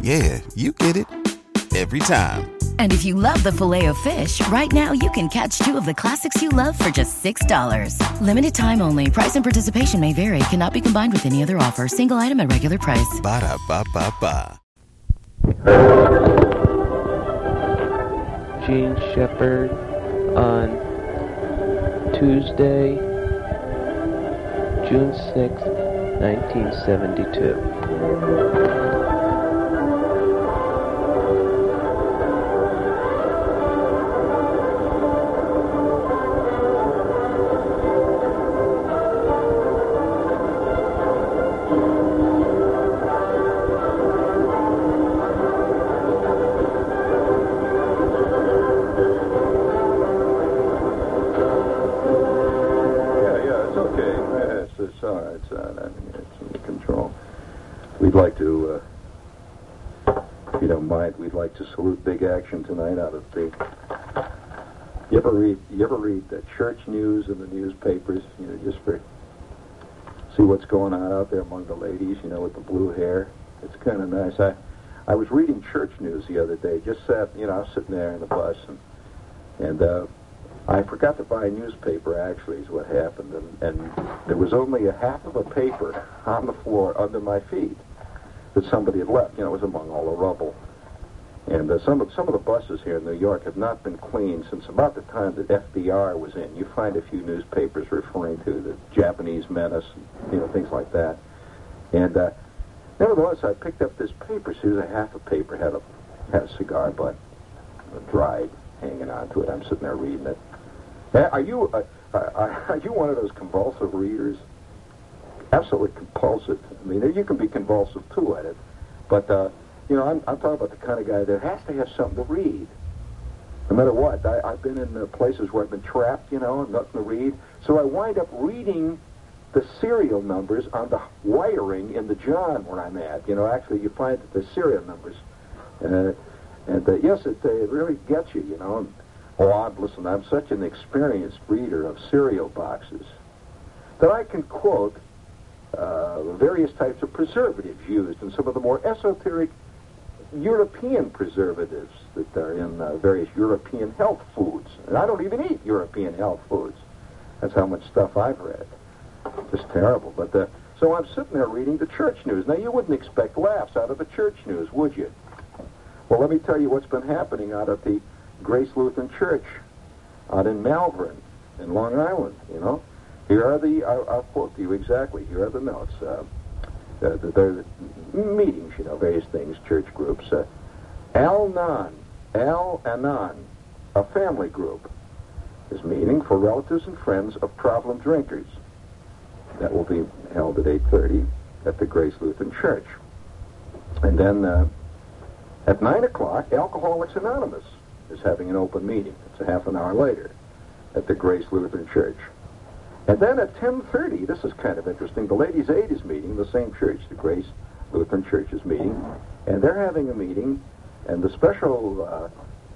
yeah, you get it every time. And if you love the filet of fish, right now you can catch two of the classics you love for just $6. Limited time only. Price and participation may vary. Cannot be combined with any other offer. Single item at regular price. Ba da ba ba ba. Jean Shepherd on Tuesday, June 6th, 1972. The other day. Just sat, you know, I was sitting there in the bus and and uh, I forgot to buy a newspaper. Actually, is what happened, and, and there was only a half of a paper on the floor under my feet that somebody had left. You know, it was among all the rubble. And uh, some of some of the buses here in New York have not been cleaned since about the time that FDR was in. You find a few newspapers referring to the Japanese menace, you know, things like that. And uh, nevertheless, I picked up this paper. See, it was a half a paper, had a had a cigar butt, dried, hanging on to it. I'm sitting there reading it. Are you uh, are you one of those convulsive readers? Absolutely compulsive. I mean, you can be convulsive too at it, but. Uh, you know, I'm, I'm talking about the kind of guy that has to have something to read. No matter what. I, I've been in uh, places where I've been trapped, you know, and nothing to read. So I wind up reading the serial numbers on the wiring in the John where I'm at. You know, actually, you find that the serial numbers. Uh, and uh, yes, it, uh, it really gets you, you know. And, oh, I'm, listen, I'm such an experienced reader of cereal boxes that I can quote uh, various types of preservatives used in some of the more esoteric European preservatives that are in uh, various European health foods. And I don't even eat European health foods. That's how much stuff I've read. Just terrible. But uh, so I'm sitting there reading the church news. Now you wouldn't expect laughs out of the church news, would you? Well, let me tell you what's been happening out at the Grace Lutheran Church out in Malverne, in Long Island. You know, here are the. I'll, I'll quote to you exactly. Here are the notes. Uh, there are meetings, you know, various things, church groups. Uh, Al-Anon, Al-Anon, a family group, is meeting for relatives and friends of problem drinkers. That will be held at 8.30 at the Grace Lutheran Church. And then uh, at 9 o'clock, Alcoholics Anonymous is having an open meeting. It's a half an hour later at the Grace Lutheran Church. And then at 10.30, this is kind of interesting, the Ladies' Aid is meeting, the same church, the Grace Lutheran Church is meeting, and they're having a meeting, and the special uh,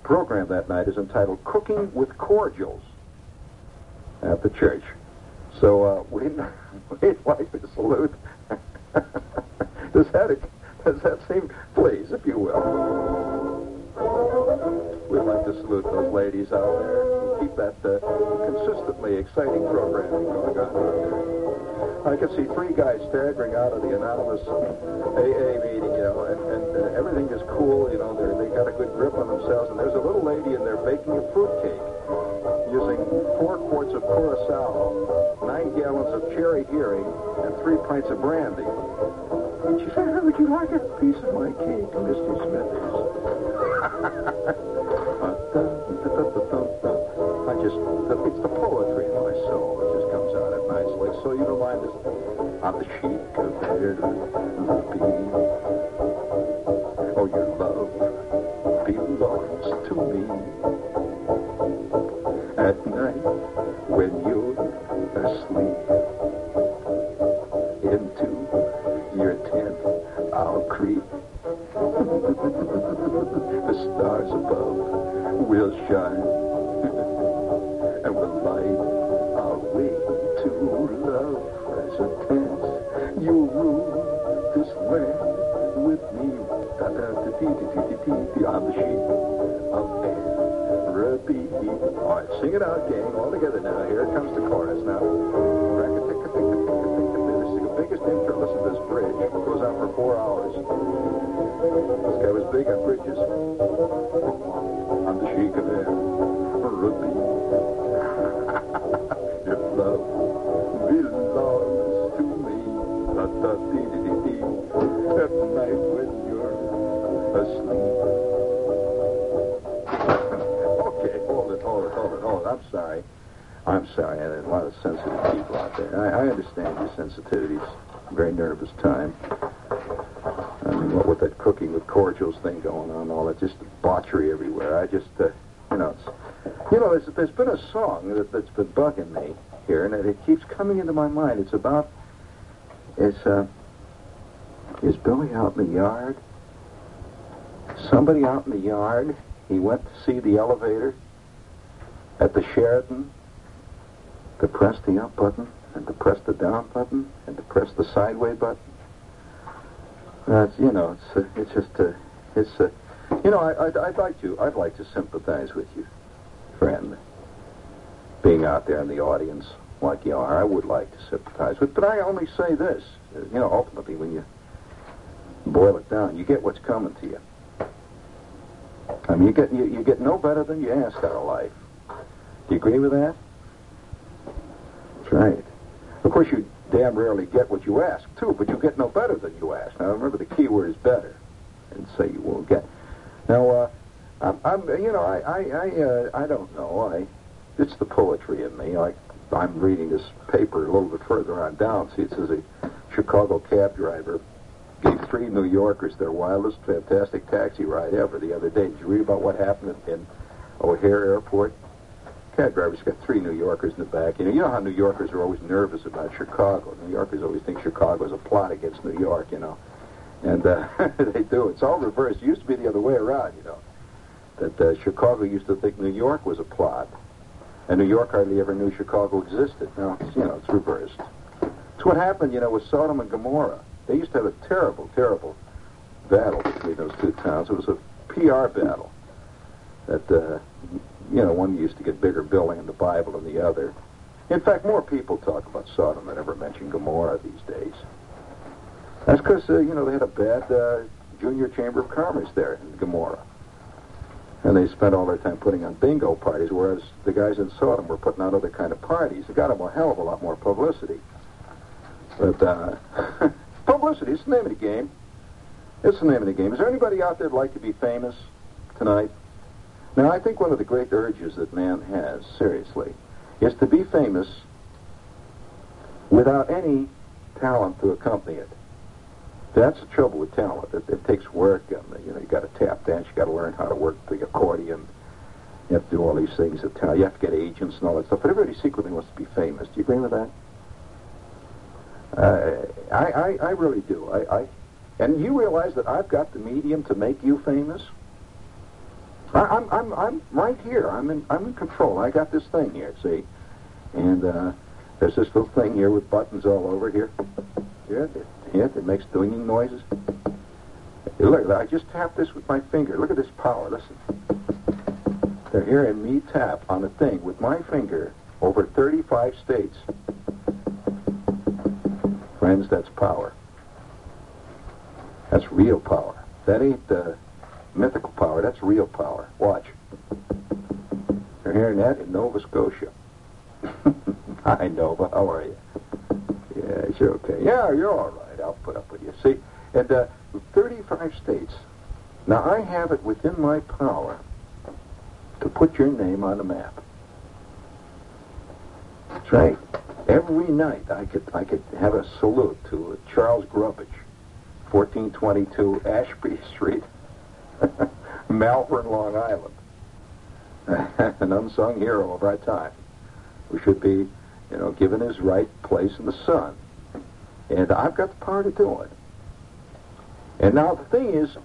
program that night is entitled Cooking with Cordials at the church. So uh, we'd, we'd like to salute. does, that, Does that seem, please, if you will. We'd like to salute those ladies out there and keep that uh, consistently exciting programming going on out there. I can see three guys staggering out of the anonymous AA meeting, you know, and, and uh, everything is cool, you know, they got a good grip on themselves, and there's a little lady in there baking a fruit cake using four quarts of Curacao, nine gallons of cherry Heering, and three pints of brandy. She said, "How would you like a piece of my cake, Mr. Smithers?" I just, it's the poetry in my soul that just comes out at nights like, so you don't mind this, on the cheek of her beam. Oh, your love belongs to me. At night, when you're asleep, stars above will shine, and will light our way to love as a dance. You'll rule this land with me. Da da da dee dee dee dee dee on the sheik of Araby. All right, sing it out, gang, all together now. Here comes the chorus now. This is the biggest intro. Listen to this bridge. It goes on for four hours. This guy was big on bridges. On the sheik of Araby. Your love belongs to me. Da da dee dee dee dee. At night when you're asleep. okay, hold it, hold it, hold it, hold it. I'm sorry. I'm sorry. There's a lot of sensitive people out there. I, I understand your sensitivities. Very nervous time. I mean, what with that cooking with cordials thing going on, all that just debauchery everywhere. I just, uh, you know, it's, you know, there's, there's been a song that, that's been bugging me here, and it, keeps coming into my mind. It's about, it's, uh, is Billy out in the yard? Somebody out in the yard. He went to see the elevator at the Sheraton to press the up button and to press the down button and to press the sideway button. That's you know, it's uh, it's just uh, it's uh, you know, I, I'd, I'd like to I'd like to sympathize with you, friend. Being out there in the audience like you are, I would like to sympathize with. But I only say this, you know, ultimately when you boil it down, you get what's coming to you. I mean, you get you, you get no better than you ask out of life. Do you agree with that? That's right. Of course, you damn rarely get what you ask too, but you get no better than you ask. Now, remember the key word is better, and say you won't get. Now, uh, I'm, I'm, you know, I, I, I, uh, I don't know. I, it's the poetry in me. Like I'm reading this paper a little bit further on down. See, it says a Chicago cab driver gave three New Yorkers their wildest, fantastic taxi ride ever the other day. Did you read about what happened in, O'Hare Airport? Cab driver's got three New Yorkers in the back. You know, you know how New Yorkers are always nervous about Chicago. New Yorkers always think Chicago's a plot against New York, you know. And uh, they do. It's all reversed. It used to be the other way around, you know. That uh, Chicago used to think New York was a plot. And New York hardly ever knew Chicago existed. Now, it's, you know, it's reversed. It's what happened, you know, with Sodom and Gomorrah. They used to have a terrible, terrible battle between those two towns. It was a PR battle. That, uh, you know, one used to get bigger billing in the Bible than the other. In fact, more people talk about Sodom than ever mention Gomorrah these days. That's because, uh, you know, they had a bad uh, junior chamber of commerce there in Gomorrah. And they spent all their time putting on bingo parties, whereas the guys in Sodom were putting on other kind of parties. It got them a hell of a lot more publicity. But, uh, publicity, is the name of the game. It's the name of the game. Is there anybody out there that'd like to be famous tonight? Now, I think one of the great urges that man has, seriously, is to be famous without any talent to accompany it. That's the trouble with talent. It, it takes work, and you know you got to tap dance, you got to learn how to work the accordion. You have to do all these things. That talent. You have to get agents and all that stuff. But everybody secretly wants to be famous. Do you agree with that? Uh, I, I, I really do. I, I, and you realize that I've got the medium to make you famous. I, I'm, I'm, I'm right here. I'm in, I'm in control. I got this thing here. See, and uh, there's this little thing here with buttons all over here. Yeah, it, it makes dinging noises. Look, I just tapped this with my finger. Look at this power. Listen. They're hearing me tap on a thing with my finger over 35 states. Friends, that's power. That's real power. That ain't uh, mythical power. That's real power. Watch. They're hearing that in Nova Scotia. Hi, Nova. How are you? Yeah, you're okay. Yeah, you're all right. I'll put up with you. See, and uh, 35 states. Now, I have it within my power to put your name on the map. That's right. Every night I could I could have a salute to Charles Grubbage, 1422 Ashby Street, Malverne, Long Island. An unsung hero of our time, who should be, you know, given his right place in the sun. And I've got the power to do it. And now the thing is,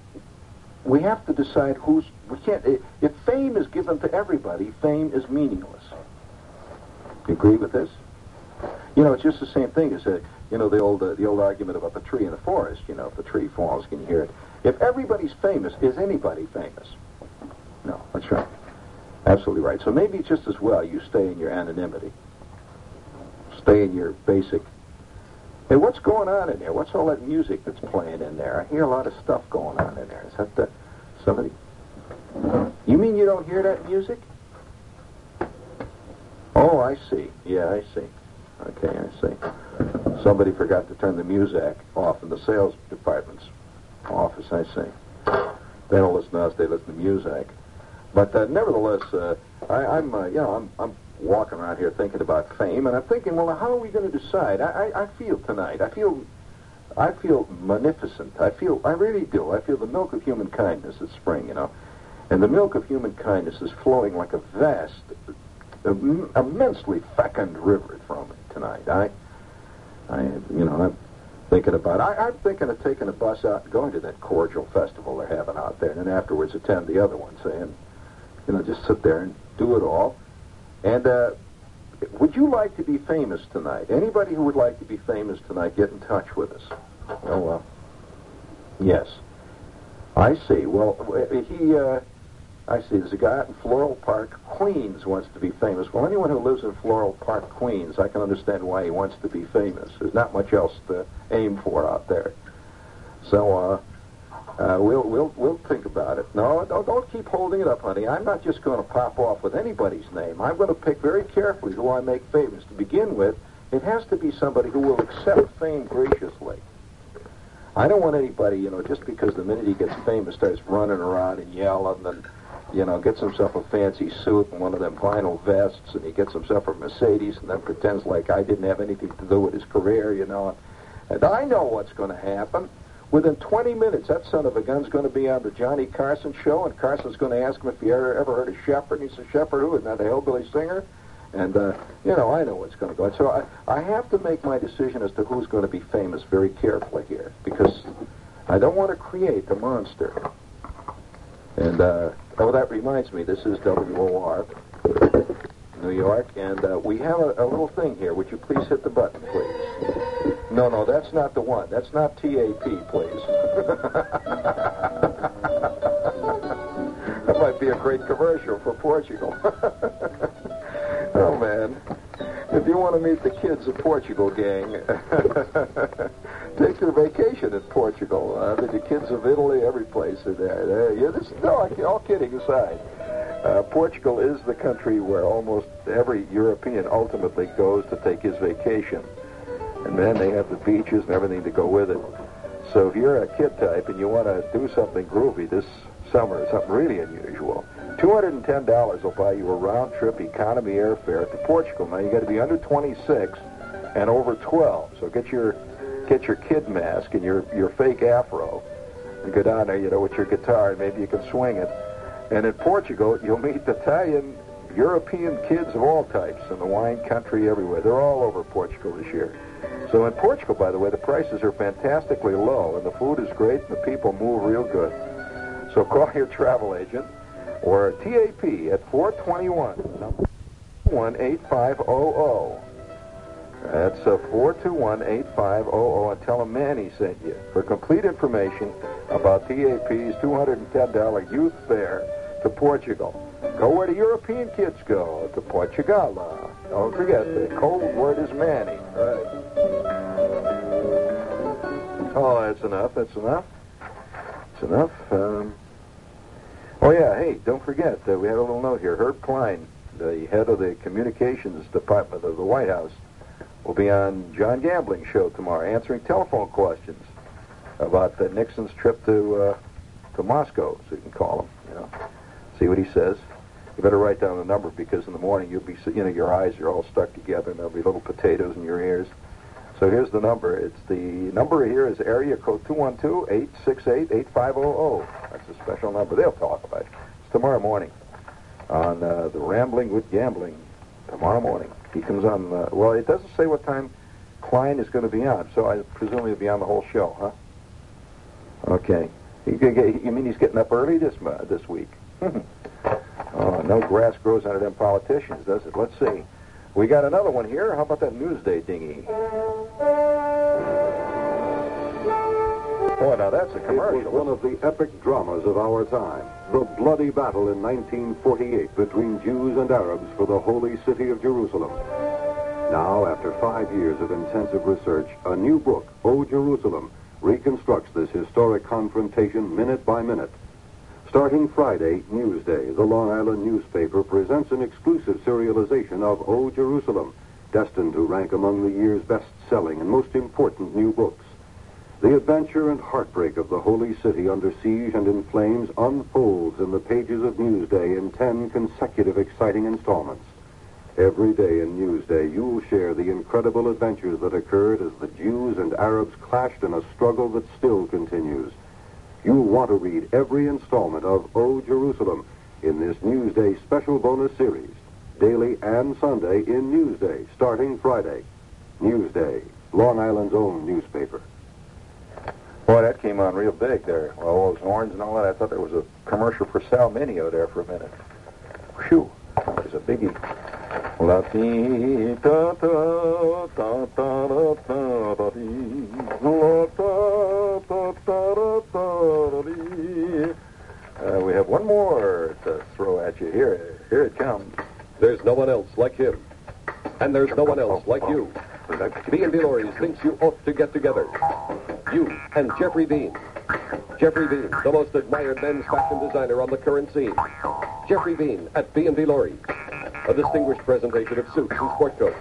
we have to decide who's. We can't. If fame is given to everybody, fame is meaningless. You agree with this? You know, it's just the same thing as a, you know, the old uh, the old argument about the tree in the forest. You know, if the tree falls, can you hear it? If everybody's famous, is anybody famous? No, that's right. Absolutely right. So maybe just as well you stay in your anonymity. Stay in your basic. Hey, what's going on in there? What's all that music that's playing in there? I hear a lot of stuff going on in there. Is that the, somebody? You mean you don't hear that music? Oh, I see. Yeah, I see. Okay, I see. Somebody forgot to turn the music off in the sales department's office, I see. They don't listen to us, they listen to music. But uh, nevertheless, uh, I, I'm, uh, you know, I'm, I'm walking around here thinking about fame, and I'm thinking, well, how are we going to decide? I, I, I feel tonight, I feel, I feel magnificent. I feel, I really do. I feel the milk of human kindness is spring, you know, and the milk of human kindness is flowing like a vast, im- immensely fecund river from me tonight. I, I, you know, I'm thinking about. I, I'm thinking of taking a bus out and going to that cordial festival they're having out there, and then afterwards attend the other one, saying, you know, just sit there and do it all. And uh, would you like to be famous tonight? Anybody who would like to be famous tonight, get in touch with us. Oh well. Yes. I see. Well, he. Uh, I see. There's a guy out in Floral Park, Queens, wants to be famous. Well, anyone who lives in Floral Park, Queens, I can understand why he wants to be famous. There's not much else to aim for out there. So, uh, uh, we'll we'll we'll think about it. No, don't, don't keep holding it up, honey. I'm not just going to pop off with anybody's name. I'm going to pick very carefully who I make famous. To begin with, it has to be somebody who will accept fame graciously. I don't want anybody, you know, just because the minute he gets famous starts running around and yelling and, you know, gets himself a fancy suit and one of them vinyl vests and he gets himself a Mercedes and then pretends like I didn't have anything to do with his career, you know. And I know what's going to happen. Within 20 minutes, that son of a gun's going to be on the Johnny Carson show, and Carson's going to ask him if he ever, ever heard of Shepherd. And he says, Shepherd who? Isn't that a hillbilly singer? And, uh, you know, I know what's going to go. So I, I have to make my decision as to who's going to be famous very carefully here, because I don't want to create a monster. And, uh, oh, that reminds me, this is WOR, New York, and uh, we have a, a little thing here. Would you please hit the button, please? No, no, that's not the one. That's not TAP, please. that might be a great commercial for Portugal. oh, man. If you want to meet the kids of Portugal, gang, take your vacation in Portugal. Uh, the kids of Italy, every place are there. there yeah, this, no, all kidding aside. Uh, Portugal is the country where almost every European ultimately goes to take his vacation. And then they have the beaches and everything to go with it. So if you're a kid type and you want to do something groovy this summer, something really unusual, $210 will buy you a round-trip economy airfare to Portugal. Now, you got to be under 26 and over 12. So get your get your kid mask and your, your fake afro and go down there, you know, with your guitar, and maybe you can swing it. And in Portugal, you'll meet Italian, European kids of all types in the wine country everywhere. They're all over Portugal this year. So in Portugal, by the way, the prices are fantastically low, and the food is great, and the people move real good. So call your travel agent or TAP at 421 18500. That's uh, 421-8500 and tell them Manny sent you. For complete information about TAP's $210 youth fare to Portugal. Go where the European kids go, to Portugal. Don't forget, the code word is Manny. Right. Oh, that's enough. That's enough. That's enough. Um, oh, yeah, hey, don't forget, uh, we had a little note here. Herb Klein, the head of the communications department of the White House, will be on John Gambling show tomorrow, answering telephone questions about uh, Nixon's trip to uh, to Moscow. So you can call him, you know, see what he says. You better write down the number because in the morning you'll be, you know, your eyes are all stuck together and there'll be little potatoes in your ears. So here's the number. It's the number here is area code 212-868-8500. That's a special number. They'll talk about it. It's tomorrow morning on uh, the Rambling with Gambling. Tomorrow morning. He comes on, uh, well, it doesn't say what time Klein is going to be on, so I presume he'll be on the whole show, huh? Okay. You, you mean he's getting up early this, uh, this week? oh, no grass grows under them politicians, does it? Let's see. We got another one here. How about that Newsday dinghy? Boy, now that's a commercial. It was one of the epic dramas of our time. The bloody battle in 1948 between Jews and Arabs for the holy city of Jerusalem. Now, after five years of intensive research, a new book, O Jerusalem, reconstructs this historic confrontation minute by minute. Starting Friday, Newsday, the Long Island newspaper presents an exclusive serialization of O Jerusalem, destined to rank among the year's best-selling and most important new books. The adventure and heartbreak of the holy city under siege and in flames unfolds in the pages of Newsday in ten consecutive exciting installments. Every day in Newsday, you'll share the incredible adventures that occurred as the Jews and Arabs clashed in a struggle that still continues. You'll want to read every installment of O Jerusalem in this Newsday special bonus series, daily and Sunday in Newsday, starting Friday. Newsday, Long Island's own newspaper. Boy, that came on real big there. All those horns and all that. I thought there was a commercial for Sal Mineo there for a minute. Whew, that was a biggie. La ti ta ta ta ta ta ta ta dee. La ta ta ta ta ta dee. Uh, we have one more to throw at you here. Here it comes. There's no one else like him. And there's no one else like you. B&B Lorries thinks you ought to get together. You and Geoffrey Beene. Geoffrey Beene, the most admired men's fashion designer on the current scene. Geoffrey Beene at B&B Lorries. A distinguished presentation of suits and sport coats.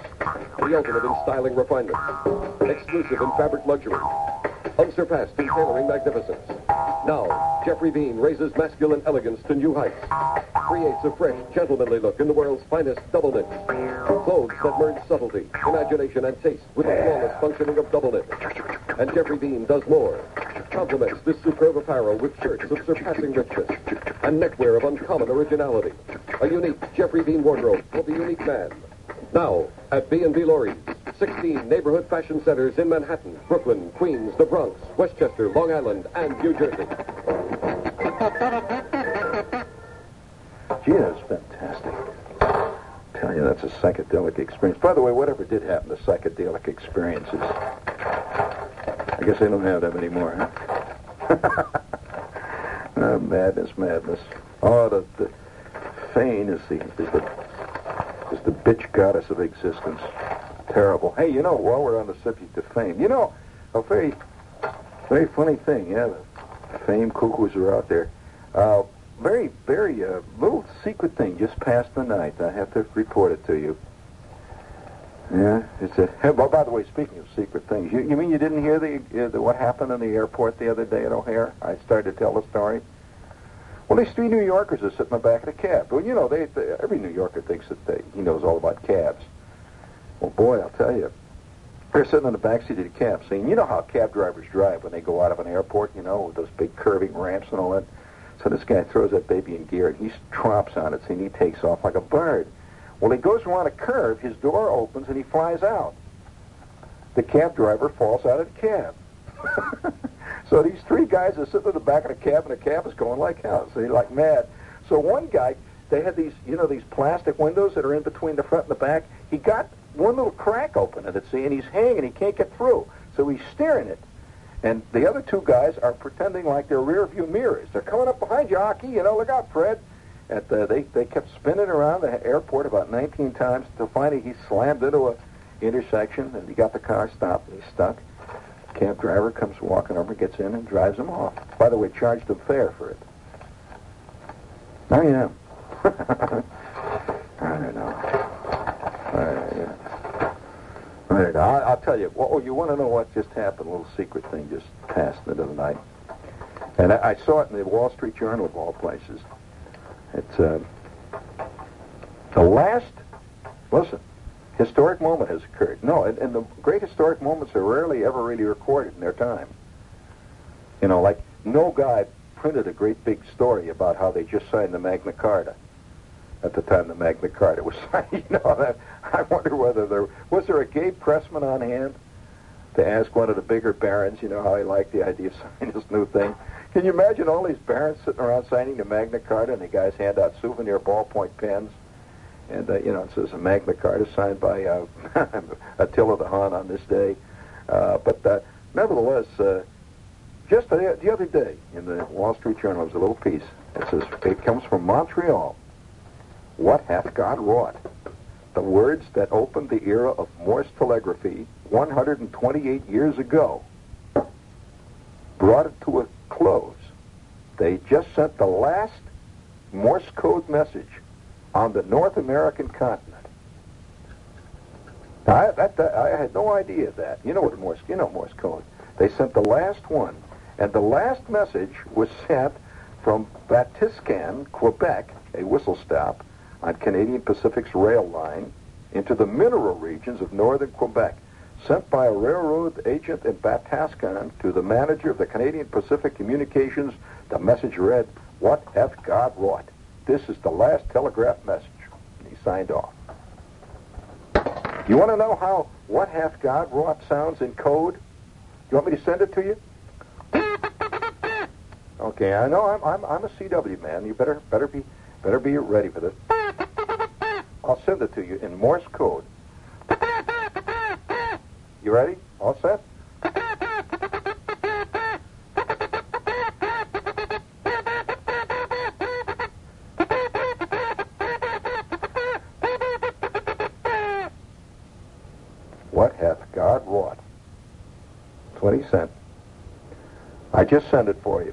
The ultimate in styling refinement. Exclusive in fabric luxury. Unsurpassed in tailoring magnificence. Now, Geoffrey Beene raises masculine elegance to new heights. Creates a fresh, gentlemanly look in the world's finest double knit. Clothes that merge subtlety, imagination, and taste with the flawless functioning of double knit. And Geoffrey Beene does more. Complements this superb apparel with shirts of surpassing richness and neckwear of uncommon originality. A unique Geoffrey Beene wardrobe for the unique man. Now, at B&B Lorries, 16 neighborhood fashion centers in Manhattan, Brooklyn, Queens, the Bronx, Westchester, Long Island, and New Jersey. Gee, that's fantastic. tell you, that's a psychedelic experience. By the way, whatever did happen to psychedelic experiences? I guess they don't have them anymore, huh? uh, madness, madness. Oh, the, the Fane is the is the is the bitch goddess of existence. Terrible. Hey, you know, while we're on the subject of fame, you know, a very very funny thing. Yeah, the fame cuckoos are out there. Uh, very, very uh, little secret thing just passed the night. I have to report it to you. Yeah, it's a. Hey, well, by the way, speaking of secret things, you, you mean you didn't hear the, uh, the what happened in the airport the other day at O'Hare? I started to tell the story. Well, these three New Yorkers are sitting in the back of the cab. Well, you know, they, they every New Yorker thinks that they, he knows all about cabs. Well, boy, I'll tell you, they're sitting in the back seat of the cab, saying, you know how cab drivers drive when they go out of an airport, you know, with those big curving ramps and all that. So this guy throws that baby in gear, and he tromps on it, and he takes off like a bird. Well, he goes around a curve, his door opens, and he flies out. The cab driver falls out of the cab. so these three guys are sitting in the back of the cab, and the cab is going like hell. So they're like mad. So one guy, they had these, you know, these plastic windows that are in between the front and the back. He got one little crack open in it, see, and he's hanging, he can't get through. So he's steering it. And the other two guys are pretending like they're rear view mirrors. They're coming up behind you, Aki, you know, look out, Fred. And uh, they, they kept spinning around the airport about 19 times until finally he slammed into a intersection and he got the car stopped and he's stuck. Cab driver comes walking over, gets in and drives him off. By the way, charged him fare for it. Oh, yeah. I don't know. Uh, yeah. I don't know. I'll, I'll tell you. Well, you want to know what just happened? A little secret thing just passed the other night. And I, I saw it in the Wall Street Journal of all places. It's uh, the last, listen, historic moment has occurred. No, and, and the great historic moments are rarely ever really recorded in their time. You know, like no guy printed a great big story about how they just signed the Magna Carta at the time the Magna Carta was signed. you know, that, I wonder whether there was there a gay Pressman on hand to ask one of the bigger barons, you know, how he liked the idea of signing this new thing. Can you imagine all these barons sitting around signing the Magna Carta, and the guys hand out souvenir ballpoint pens, and uh, you know it says a Magna Carta signed by uh, Attila the Hun on this day. Uh, but uh, nevertheless, uh, just the, the other day in the Wall Street Journal, there was a little piece. It says it comes from Montreal. What hath God wrought? The words that opened the era of Morse telegraphy 128 years ago brought it to a close. They just sent the last Morse code message on the North American continent. I, that, that, I had no idea of that. You know what Morse, you know Morse code. They sent the last one, and the last message was sent from Batiscan, Quebec, a whistle stop on Canadian Pacific's rail line into the mineral regions of northern Quebec sent by a railroad agent in Batiscan to the manager of the Canadian Pacific Communications. The message read, What hath God wrought? This is the last telegraph message. And he signed off. You want to know how What hath God wrought sounds in code? Do you want me to send it to you? Okay, I know I'm, I'm, I'm a CW man. You better better be better be ready for this. I'll send it to you in Morse code. You ready? All set? What hath God wrought? 20 cents. I just sent it for you,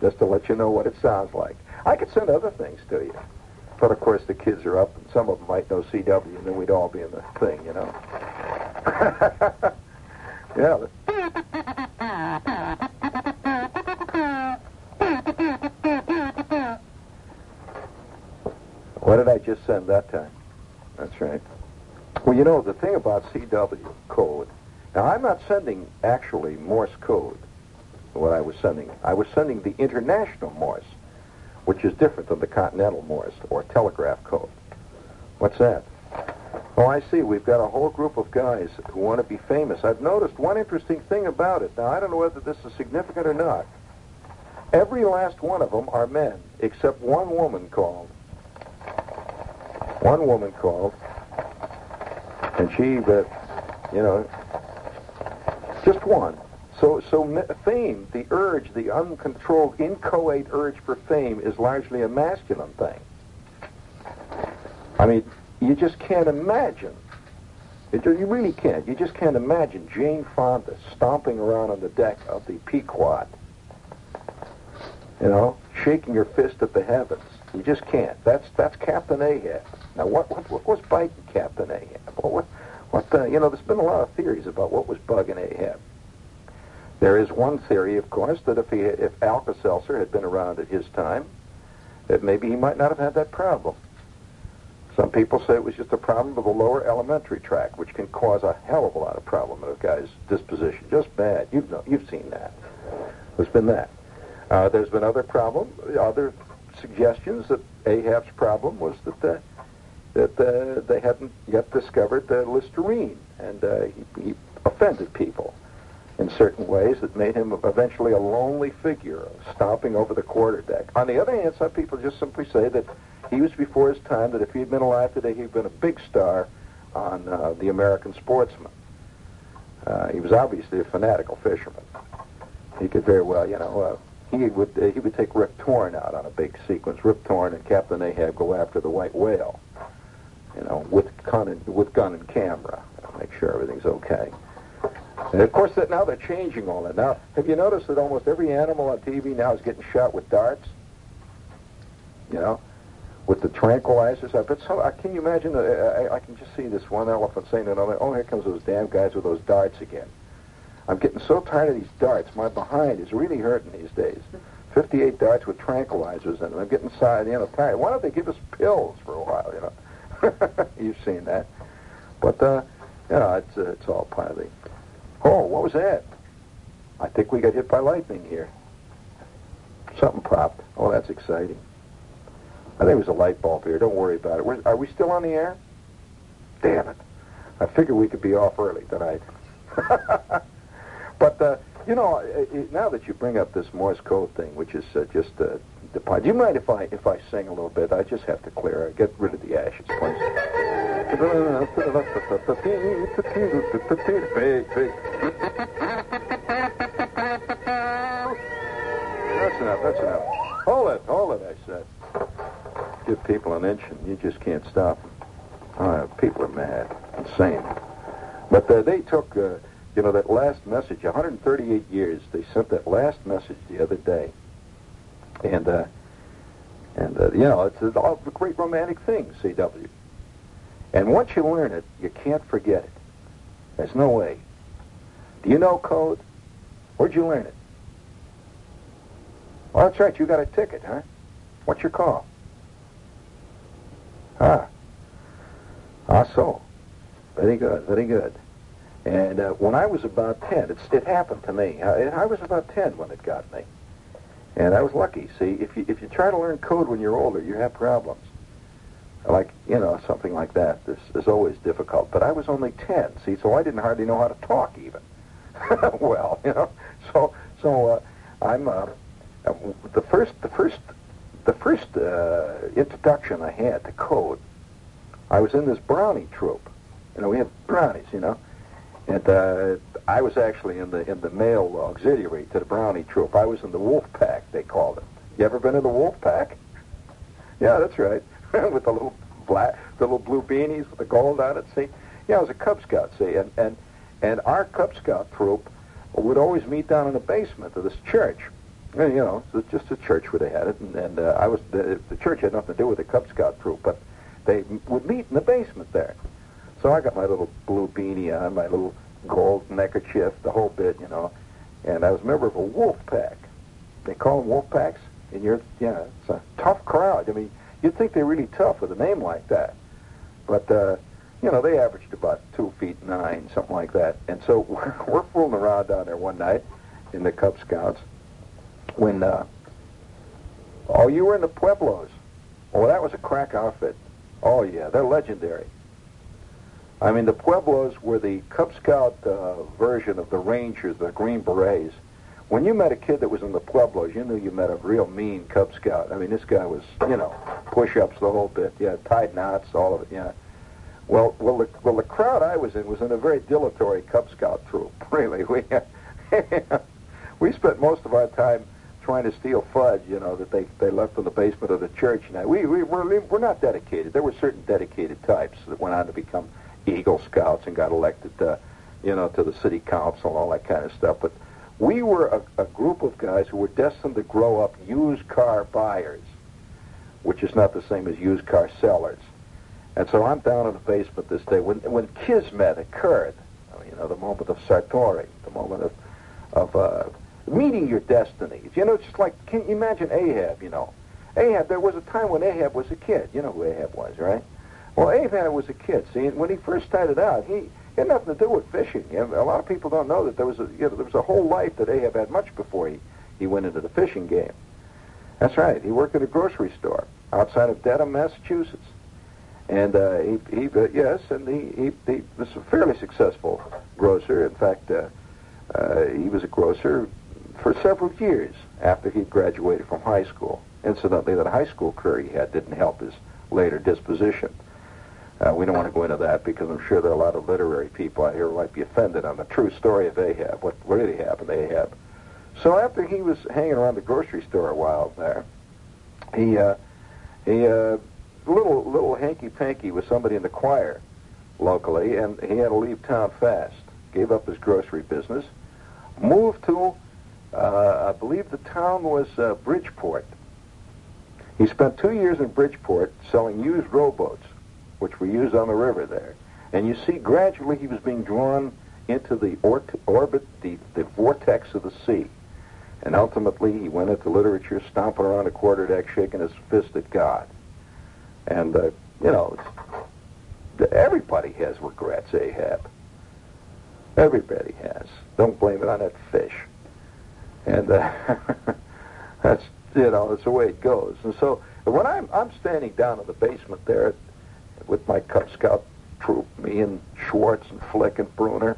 just to let you know what it sounds like. I could send other things to you. But of course the kids are up and some of them might know CW and then we'd all be in the thing, you know. yeah. What did I just send that time? That's right. Well, you know, the thing about CW code, now I'm not sending actually Morse code, what I was sending. I was sending the international Morse, which is different than the continental Morse or telegraph code. What's that? Oh, I see. We've got a whole group of guys who want to be famous. I've noticed one interesting thing about it. Now, I don't know whether this is significant or not. Every last one of them are men, except one woman called. One woman called, and she, uh, you know, just one. So, so fame, the urge, the uncontrolled, inchoate urge for fame, is largely a masculine thing. I mean, you just can't imagine. You really can't. You just can't imagine Jane Fonda stomping around on the deck of the Pequod. You know, shaking your fist at the heavens. You just can't. That's that's Captain Ahab. Now, what what, what was biting Captain Ahab? What what, what the, you know? There's been a lot of theories about what was bugging Ahab. There is one theory, of course, that if he if Alka-Seltzer had been around at his time, that maybe he might not have had that problem. Some people say it was just a problem of the lower alimentary tract, which can cause a hell of a lot of problem in a guy's disposition. Just bad. You've know, you've seen that. There's been that. Uh, there's been other problem, other suggestions that Ahab's problem was that the, that uh, they hadn't yet discovered the Listerine, and uh, he, he offended people in certain ways that made him eventually a lonely figure, stomping over the quarterdeck. On the other hand, some people just simply say that he was before his time, that if he had been alive today, he'd been a big star on uh, the American Sportsman. Uh, he was obviously a fanatical fisherman. He could very well, you know, uh, he would uh, he would take Rip Torn out on a big sequence. Rip Torn and Captain Ahab go after the white whale, you know, with gun and, with gun and camera, make sure everything's okay. And of course, that now they're changing all that. Now, have you noticed that almost every animal on TV now is getting shot with darts? You know, with the tranquilizers. I bet. I can you imagine? Uh, I, I can just see this one elephant saying to another, "Oh, here comes those damn guys with those darts again." I'm getting so tired of these darts. My behind is really hurting these days. 58 darts with tranquilizers in them. I'm getting tired, you know, tired. Why don't they give us pills for a while, you know? You've seen that. But, uh, you know, it's, uh, it's all part of the... Oh, what was that? I think we got hit by lightning here. Something popped. Oh, that's exciting. I think it was a light bulb here. Don't worry about it. We're, are we still on the air? Damn it. I figured we could be off early tonight. but, uh, you know, now that you bring up this Morse code thing, which is uh, just uh, the Do you mind if I if I sing a little bit? I just have to clear, get rid of the ashes, please. That's enough. That's enough. Hold it. Hold it. I said. Give people an inch, and you just can't stop them. Oh, people are mad, insane. But uh, they took. Uh, you know, that last message, 138 years, they sent that last message the other day. And, uh, and uh, you know, it's all a great romantic thing, CW. And once you learn it, you can't forget it. There's no way. Do you know code? Where'd you learn it? Well, that's right. You got a ticket, huh? What's your call? Ah. Ah, so. Very good, very good. And uh, when I was about 10, it's, it happened to me. I, I was about 10 when it got me. And I was lucky. See, if you, if you try to learn code when you're older, you have problems. Like, you know, something like that. This is always difficult. But I was only 10, see, so I didn't hardly know how to talk even. well, you know, so, so uh, I'm, uh, the first, the first, the first uh, introduction I had to code, I was in this brownie troop. You know, we had brownies, you know. And uh, I was actually in the in the male auxiliary to the Brownie troop. I was in the Wolf Pack, they called it. You ever been in the Wolf Pack? Yeah, that's right. with the little black, the little blue beanies with the gold on it. See, yeah, I was a Cub Scout. See, and and and our Cub Scout troop would always meet down in the basement of this church. And, you know, it's just a church where they had it, and, and uh, I was the, the church had nothing to do with the Cub Scout troop, but they would meet in the basement there. So I got my little blue beanie on, my little gold neckerchief, the whole bit, you know. And I was a member of a wolf pack. They call them wolf packs. And you're, yeah, it's a tough crowd. I mean, you'd think they're really tough with a name like that. But, uh, you know, they averaged about two feet nine, something like that. And so we're, we're fooling around down there one night in the Cub Scouts when, uh, oh, you were in the Pueblos. Oh, that was a crack outfit. Oh, yeah, they're legendary. I mean, the Pueblos were the Cub Scout uh, version of the Rangers, the Green Berets. When you met a kid that was in the Pueblos, you knew you met a real mean Cub Scout. I mean, this guy was, you know, push-ups the whole bit. Yeah, tied knots, all of it. Yeah. Well, well, the, well, the crowd I was in was in a very dilatory Cub Scout troop. Really, we we spent most of our time trying to steal fudge, you know, that they, they left in the basement of the church. Now, we, we, we're not dedicated. There were certain dedicated types that went on to become Eagle Scouts and got elected, to, you know, to the city council and all that kind of stuff. But we were a, a group of guys who were destined to grow up used car buyers, which is not the same as used car sellers. And so I'm down in the basement this day when when Kismet occurred, you know, the moment of satori, the moment of of uh, meeting your destiny. You know, it's just like can you imagine Ahab? You know, Ahab. There was a time when Ahab was a kid. You know who Ahab was, right? Well, Ahab was a kid. See, when he first started out, he had nothing to do with fishing. A lot of people don't know that there was a you know, there was a whole life that Ahab had much before he, he went into the fishing game. That's right. He worked at a grocery store outside of Dedham, Massachusetts, and uh, he, he uh, yes, and he, he he was a fairly successful grocer. In fact, uh, uh, he was a grocer for several years after he graduated from high school. Incidentally, that high school career he had didn't help his later disposition. Uh, we don't want to go into that because I'm sure there are a lot of literary people out here who might be offended on the true story of Ahab, what really happened to Ahab. So after he was hanging around the grocery store a while there, he uh, he uh, little little hanky panky with somebody in the choir locally, and he had to leave town fast. Gave up his grocery business, moved to uh, I believe the town was uh, Bridgeport. He spent two years in Bridgeport selling used rowboats, which were used on the river there. And you see, gradually he was being drawn into the or- orbit, the, the vortex of the sea. And ultimately, he went into literature, stomping around a quarterdeck, shaking his fist at God. And, uh, you know, everybody has regrets, Ahab. Everybody has. Don't blame it on that fish. And uh, that's, you know, that's the way it goes. And so when I'm, I'm standing down in the basement there with my Cub Scout troop, me and Schwartz and Flick and Bruner,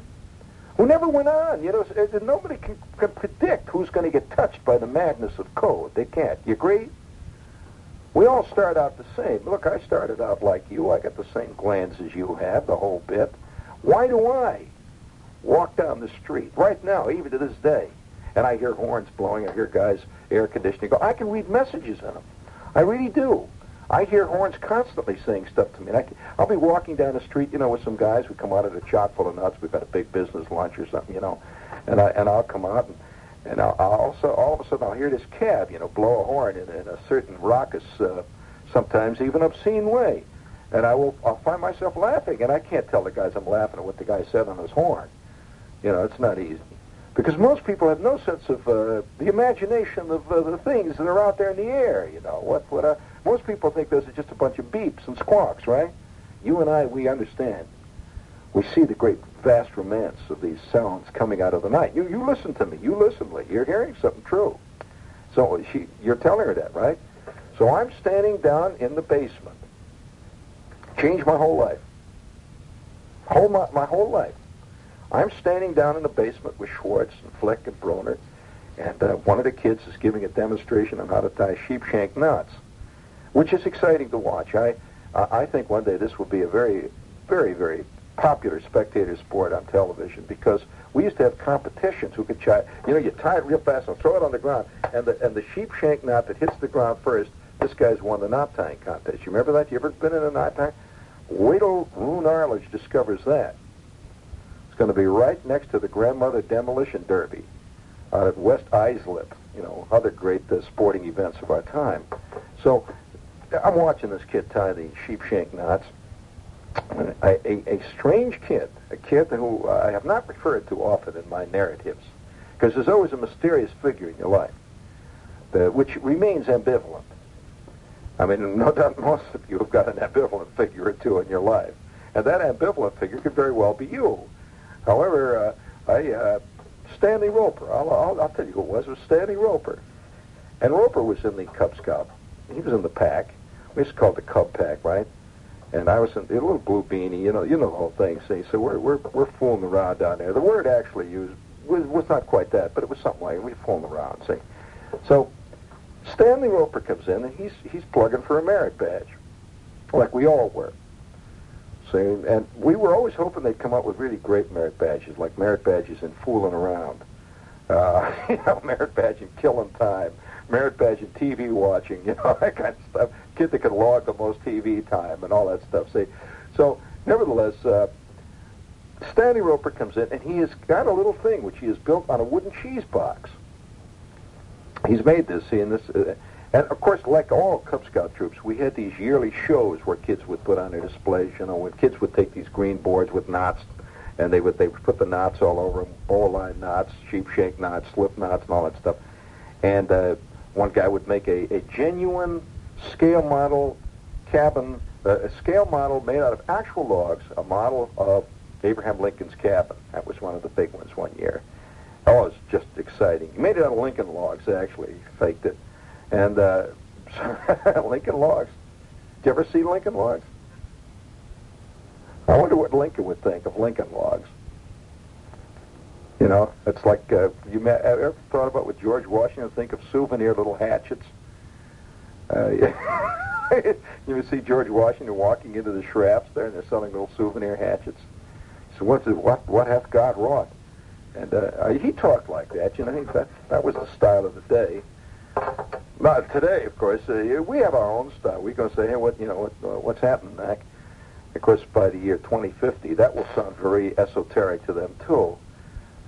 who never went on. You know, uh, nobody can, can predict who's going to get touched by the madness of code. They can't. You agree? We all start out the same. Look, I started out like you. I got the same glands as you have, the whole bit. Why do I walk down the street right now, even to this day, and I hear horns blowing, I hear guys air conditioning go, I can read messages in them. I really do. I hear horns constantly saying stuff to me. And I, I'll be walking down the street, you know, with some guys who come out of a chock full of nuts. We've got a big business lunch or something, you know, and I and I'll come out and and I'll, I'll also all of a sudden I'll hear this cab, you know, blow a horn in, in a certain raucous, uh, sometimes even obscene way, and I will I'll find myself laughing, and I can't tell the guys I'm laughing at what the guy said on his horn. You know, it's not easy. Because most people have no sense of uh, the imagination of uh, the things that are out there in the air. You know what? What? Uh, most people think those are just a bunch of beeps and squawks, right? You and I, we understand. We see the great vast romance of these sounds coming out of the night. You, you listen to me. You listen, Lee. You're hearing something true. So she, you're telling her that, right? So I'm standing down in the basement. Changed my whole life. Whole my, my whole life. I'm standing down in the basement with Schwartz and Flick and Broner, and uh, one of the kids is giving a demonstration on how to tie sheepshank knots, which is exciting to watch. I, I I think one day this will be a very, very, very popular spectator sport on television because we used to have competitions who could tie. You know, you tie it real fast and throw it on the ground, and the and the sheepshank knot that hits the ground first. This guy's won the knot tying contest. You remember that? You ever been in a knot tying? Wait till Roone Arledge discovers that. It's going to be right next to the Grandmother Demolition Derby out at West Islip, you know, other great uh, sporting events of our time. So I'm watching this kid tie the sheepshank knots. A, a, a strange kid, a kid who I have not referred to often in my narratives, because there's always a mysterious figure in your life, which remains ambivalent. I mean, no doubt most of you have got an ambivalent figure or two in your life. And that ambivalent figure could very well be you. However, uh, I, uh, Stanley Roper, I'll, I'll, I'll tell you who it was, it was Stanley Roper. And Roper was in the Cub Scout. He was in the pack. We used to call it the Cub Pack, right? And I was in a little blue beanie, you know, you know the whole thing. See, so we're we're we're fooling around down there. The word actually used was, was not quite that, but it was something like we're fooling around. See, so Stanley Roper comes in and he's he's plugging for a merit badge, like we all were. See, and we were always hoping they'd come up with really great merit badges, like merit badges in fooling around, uh, you know, merit badge in killing time, merit badge in TV watching, you know, that kind of stuff. Kid that could log the most TV time and all that stuff. See, so nevertheless, uh, Stanley Roper comes in and he has got a little thing which he has built on a wooden cheese box. He's made this, see, and this, uh, and of course, like all Cub Scout troops, we had these yearly shows where kids would put on their displays. You know, when kids would take these green boards with knots, and they would they would put the knots all over them, bowline knots, sheepshank knots, slip knots, and all that stuff. And uh, one guy would make a, a genuine scale model cabin, uh, a scale model made out of actual logs, a model of Abraham Lincoln's cabin. That was one of the big ones one year. Oh, it was just exciting. He made it out of Lincoln logs, actually. Faked it. And uh, Lincoln logs. Did you ever see Lincoln logs? I wonder what Lincoln would think of Lincoln logs. You know, it's like uh, you ma- ever thought about what George Washington think of souvenir little hatchets. Uh, you would see George Washington walking into the Schrafft's there, and they're selling little souvenir hatchets. So what's it, what what hath God wrought? And uh, he talked like that. You know, that that was the style of the day. But today, of course, uh, we have our own style. We go say, hey, what you know, what, uh, what's happening, Mac? Of course, by the year 2050, that will sound very esoteric to them too,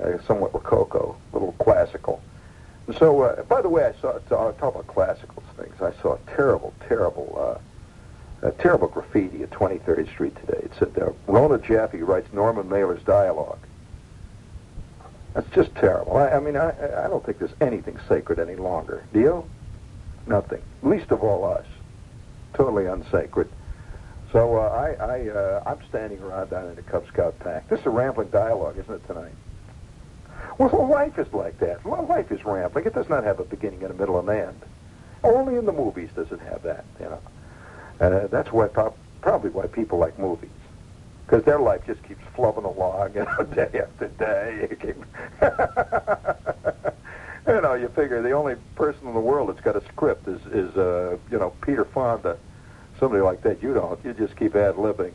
uh, somewhat rococo, a little classical. And so, uh, by the way, I saw uh, talk about classical things. I saw a terrible, terrible, uh, terrible graffiti at 23rd Street today. It said, "Rona Jaffe writes Norman Mailer's dialogue." That's just terrible. I, I mean, I, I don't think there's anything sacred any longer. Do you? Nothing. Least of all us. Totally unsacred. So uh, I, I, uh, I'm standing around down in the Cub Scout pack. This is a rambling dialogue, isn't it, tonight? Well, life is like that. Life is rambling. It does not have a beginning and a middle and an end. Only in the movies does it have that, you know. Uh, that's why pro- probably why people like movies. Because their life just keeps flubbing along, you know, day after day. You, know, you figure the only person in the world that's got a script is, is uh, you know, Peter Fonda somebody like that, you don't. You just keep ad-libbing.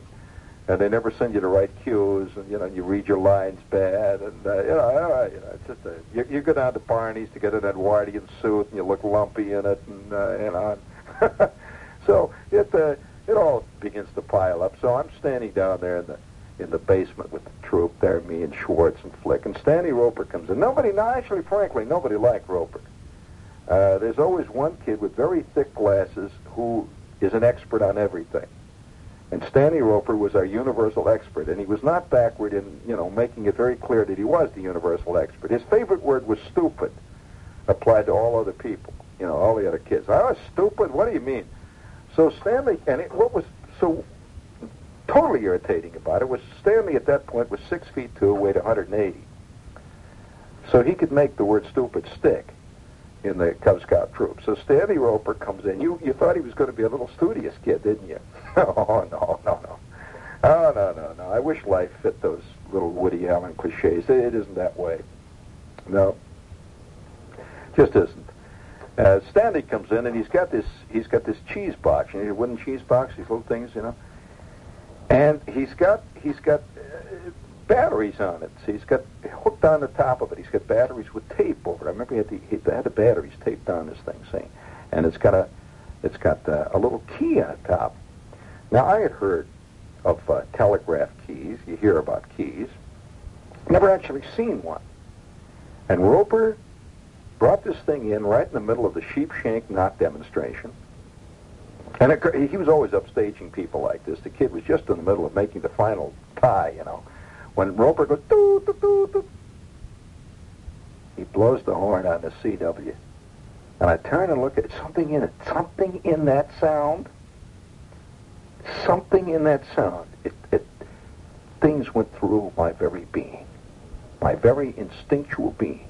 And they never send you to write cues, and, you know, you read your lines bad, and, uh, you know, uh, you know, it's just a, you, you go down to Barney's to get an Edwardian suit, and you look lumpy in it, and, uh, you know. so it, uh, it all begins to pile up. So I'm standing down there in the, in the basement with the troop there, me and Schwartz and Flick, and Stanley Roper comes in. Nobody, no, actually, frankly, nobody liked Roper. Uh, there's always one kid with very thick glasses who is an expert on everything. And Stanley Roper was our universal expert, and he was not backward in, you know, making it very clear that he was the universal expert. His favorite word was stupid, applied to all other people, you know, all the other kids. I was stupid? What do you mean? So Stanley, and it, what was so totally irritating about it was Stanley at that point was six feet two, weighed 180. So he could make the word stupid stick in the Cub Scout troop. So Stanley Roper comes in. You you thought he was going to be a little studious kid, didn't you? oh no no no. Oh no no no. I wish life fit those little Woody Allen cliches. It, isn't that way. No. Just isn't. Uh, Stanley comes in and he's got this he's got this cheese box, you know, wooden cheese box, these little things, you know. And he's got he's got uh, batteries on it. So he's got hooked on the top of it. He's got batteries with tape over it. I remember he had the, he had the batteries taped on this thing, see, and it's got a it's got uh, a little key on the top. Now I had heard of uh, telegraph keys. You hear about keys. Never actually seen one. And Roper brought this thing in right in the middle of the sheepshank knot demonstration. And it, he was always upstaging people like this. The kid was just in the middle of making the final tie, you know. When Roper goes, doo, doo, doo, doo, he blows the horn on the CW. And I turn and look at something in it, something in that sound, something in that sound. It, it, things went through my very being, my very instinctual being.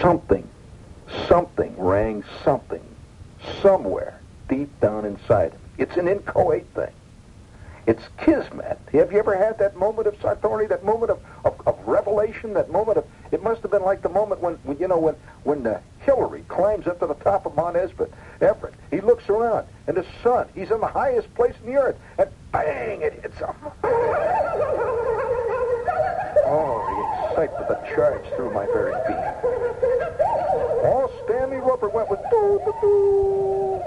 Something, something rang something somewhere deep down inside him. It's an inchoate thing. It's kismet. Have you ever had that moment of satori, that moment of, of, of, revelation, that moment of, it must have been like the moment when, when you know, when, when uh, Hillary climbs up to the top of Mount Esbit, Everett. He looks around, and the sun, he's in the highest place in the earth, and bang, it hits him. oh, the excitement, the charge through my very being. All Stanley Roper went with doo, doo, doo.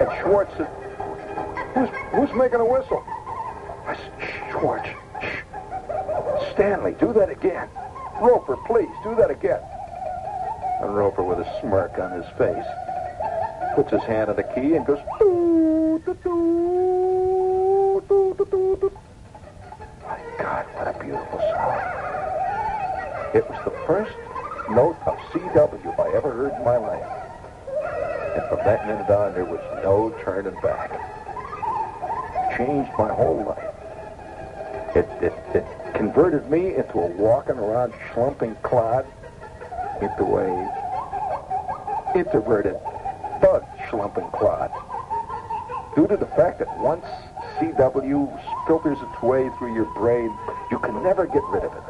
And Schwartz said, Who's, who's making a whistle? I said, Schwartz. Shh. Stanley, do that again. Roper, please, do that again. And Roper, with a smirk on his face, puts his hand on the key and goes, doo, doo, doo, doo, doo, doo, doo. It was the first note of CW I ever heard in my life. And from that minute on, there was no turning back changed my whole life. It, it, it converted me into a walking around schlumping clod, into a introverted thug schlumping clod. Due to the fact that once CW filters its way through your brain, you can never get rid of it.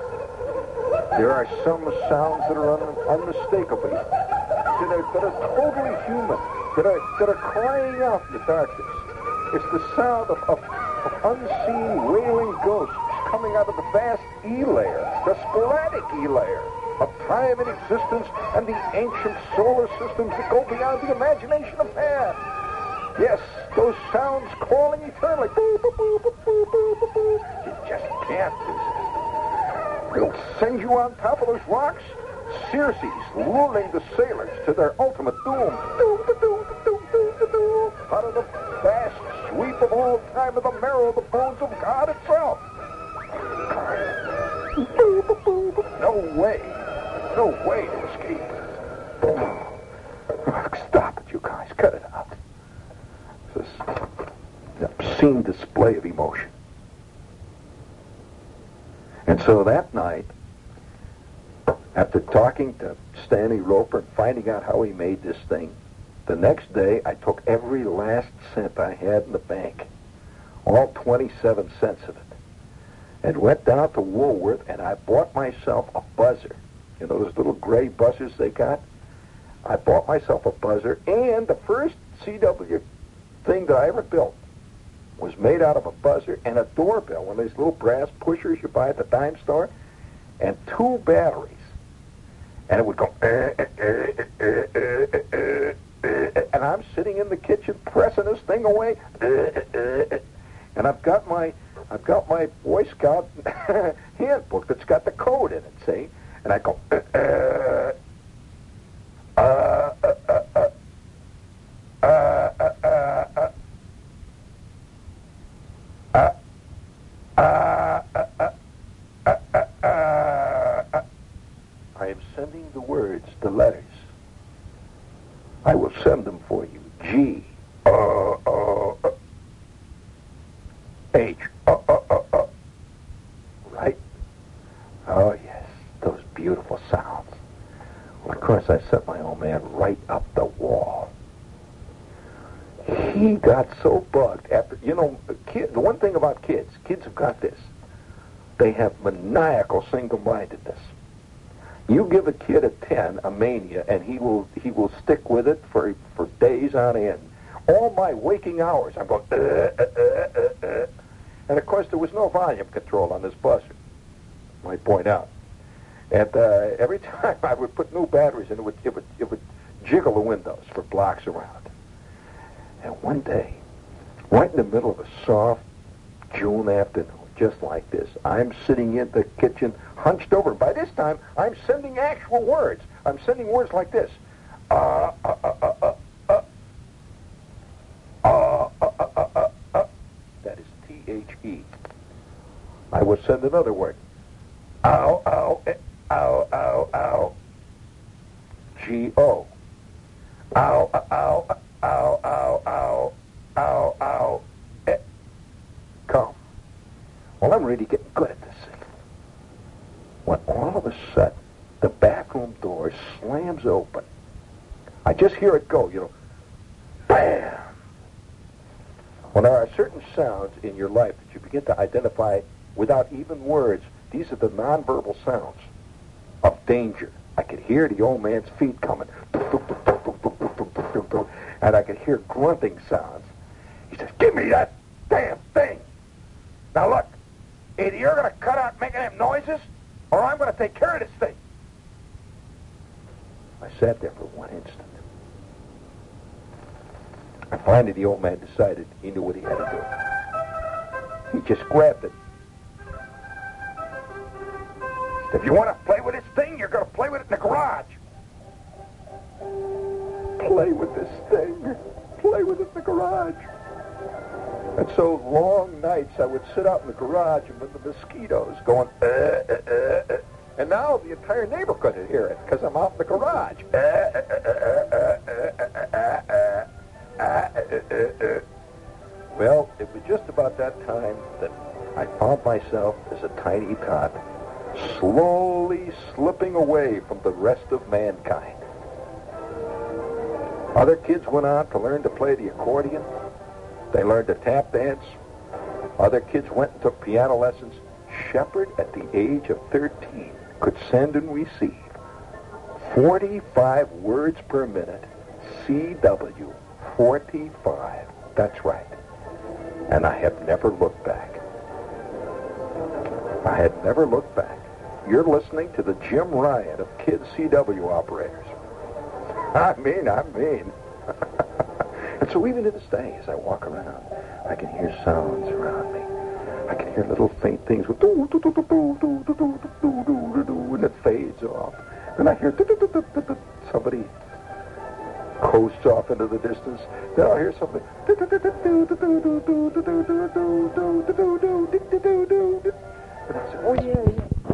There are some sounds that are un- unmistakably are, that are totally human, that are, that are crying out in the darkness. It's the sound of, of, of unseen wailing ghosts coming out of the vast E layer, the sporadic E layer of time and existence and the ancient solar systems that go beyond the imagination of man. Yes, those sounds calling eternally. Boo. You just can't resist. They'll send you on top of those rocks. Circe's luring the sailors to their ultimate doom. Doom. Out of the vast sweep of all time of the marrow of the bones of God itself. No way. No way to escape. Oh. Stop it, you guys. Cut it out. This obscene display of emotion. And so that night, after talking to Stanley Roper and finding out how he made this thing, the next day I took every last cent I had in the bank, all 27 cents of it, and went down to Woolworth and I bought myself a buzzer. You know those little gray buzzers they got? I bought myself a buzzer and the first CW thing that I ever built was made out of a buzzer and a doorbell, one of these little brass pushers you buy at the dime store, and two batteries. And it would go, "Eh, eh, eh, eh, eh, eh, eh, eh," and I'm sitting in the kitchen pressing this thing away, "Eh, eh, eh, eh." and I've got my, I've got my Boy Scout handbook that's got the code in it, see? And I go, "Eh, eh, uh, uh, uh, uh, And one day, right in the middle of a soft June afternoon, just like this, I'm sitting in the kitchen, hunched over. By this time, I'm sending actual words. I'm sending words like this. Uh, uh, uh, uh, uh, uh. Uh, uh, uh, uh. That is T-H-E. I would send another word. Ow, ow, eh, ow, ow, ow. G-O. Ow, ow, ow, ow, ow, ow, eh. Come. Well, I'm really getting good at this thing. When all of a sudden, the back room door slams open. I just hear it go, you know. Bam! When there are certain sounds in your life that you begin to identify without even words, these are the nonverbal sounds of danger. I could hear the old man's feet coming. And I could hear grunting sounds. He says, give me that damn thing. Now look, either you're going to cut out making them noises, or I'm going to take care of this thing. I sat there for one instant. And finally the old man decided he knew what he had to do. He just grabbed it. If you want to play with this thing, you're going to play with it in the garage. Play with this thing. Play with it in the garage. And so long nights, I would sit out in the garage with the mosquitoes going, uh, uh, uh, and now the entire neighborhood could hear it because I'm out in the garage. Well, it was just about that time that I found myself as a tiny tot, slowly slipping away from the rest of mankind. Other kids went on to learn to play the accordion they learned to tap dance. Other kids went and took piano lessons. Shepherd, at the age of 13, could send and receive 45 words per minute. CW. 45. That's right. And I have never looked back. I had never looked back. You're listening to the Jim Ryun of Kid CW operators. I mean, I mean. and so even to this day, as I walk around, I can hear sounds around me. I can hear little faint things with do do do do do do do do do do do and it fades off. Then I hear somebody coasts off into the distance. Then I'll hear something. And I say, oh yeah, yeah.